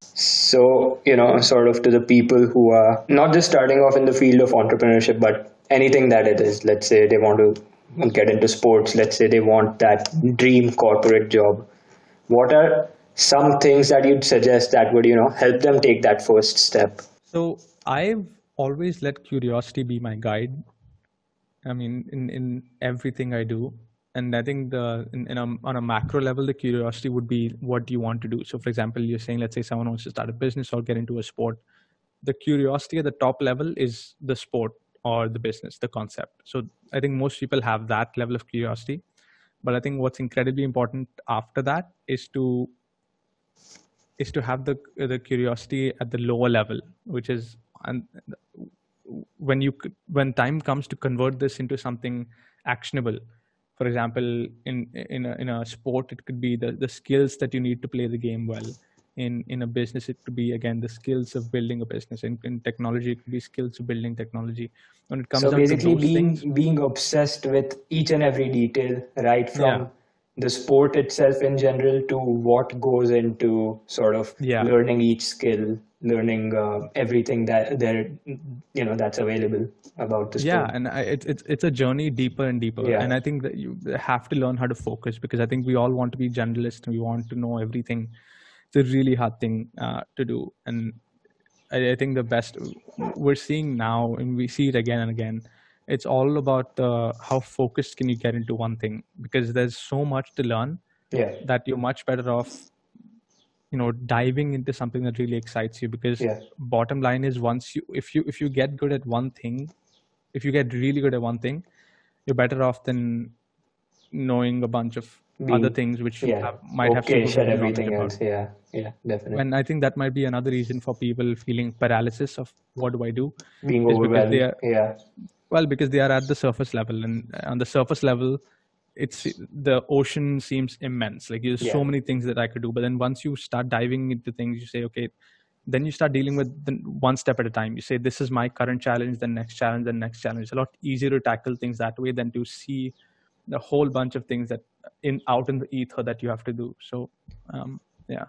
So, you know, sort of to the people who are not just starting off in the field of entrepreneurship, but anything that it is. Let's say they want to get into sports, let's say they want that dream corporate job. What are some things that you'd suggest that would, you know, help them take that first step? So I've always let curiosity be my guide. I mean, in, in everything I do and i think the in, in a, on a macro level the curiosity would be what do you want to do? So for example you're saying let's say someone wants to start a business or get into a sport. The curiosity at the top level is the sport or the business the concept. So i think most people have that level of curiosity. But i think what's incredibly important after that is to is to have the the curiosity at the lower level which is and when you when time comes to convert this into something actionable for example in in a, in a sport it could be the, the skills that you need to play the game well. In in a business it could be again the skills of building a business. In, in technology it could be skills of building technology. When it comes so basically being things, being obsessed with each and every detail right from yeah the sport itself in general to what goes into sort of yeah. learning each skill learning uh, everything that there you know that's available about the sport. yeah and I, it's it's it's a journey deeper and deeper yeah. and i think that you have to learn how to focus because i think we all want to be generalists and we want to know everything it's a really hard thing uh, to do and I, I think the best we're seeing now and we see it again and again it's all about uh, how focused can you get into one thing because there's so much to learn yeah. that you're much better off you know diving into something that really excites you because yeah. bottom line is once you if you if you get good at one thing if you get really good at one thing you're better off than knowing a bunch of Being, other things which yeah. have, might okay, have some everything else yeah yeah definitely and i think that might be another reason for people feeling paralysis of what do i do being overwhelmed are, yeah well, because they are at the surface level, and on the surface level, it's the ocean seems immense. Like there's yeah. so many things that I could do, but then once you start diving into things, you say, okay, then you start dealing with the one step at a time. You say, this is my current challenge, the next challenge, the next challenge. It's a lot easier to tackle things that way than to see the whole bunch of things that in out in the ether that you have to do. So, um, yeah.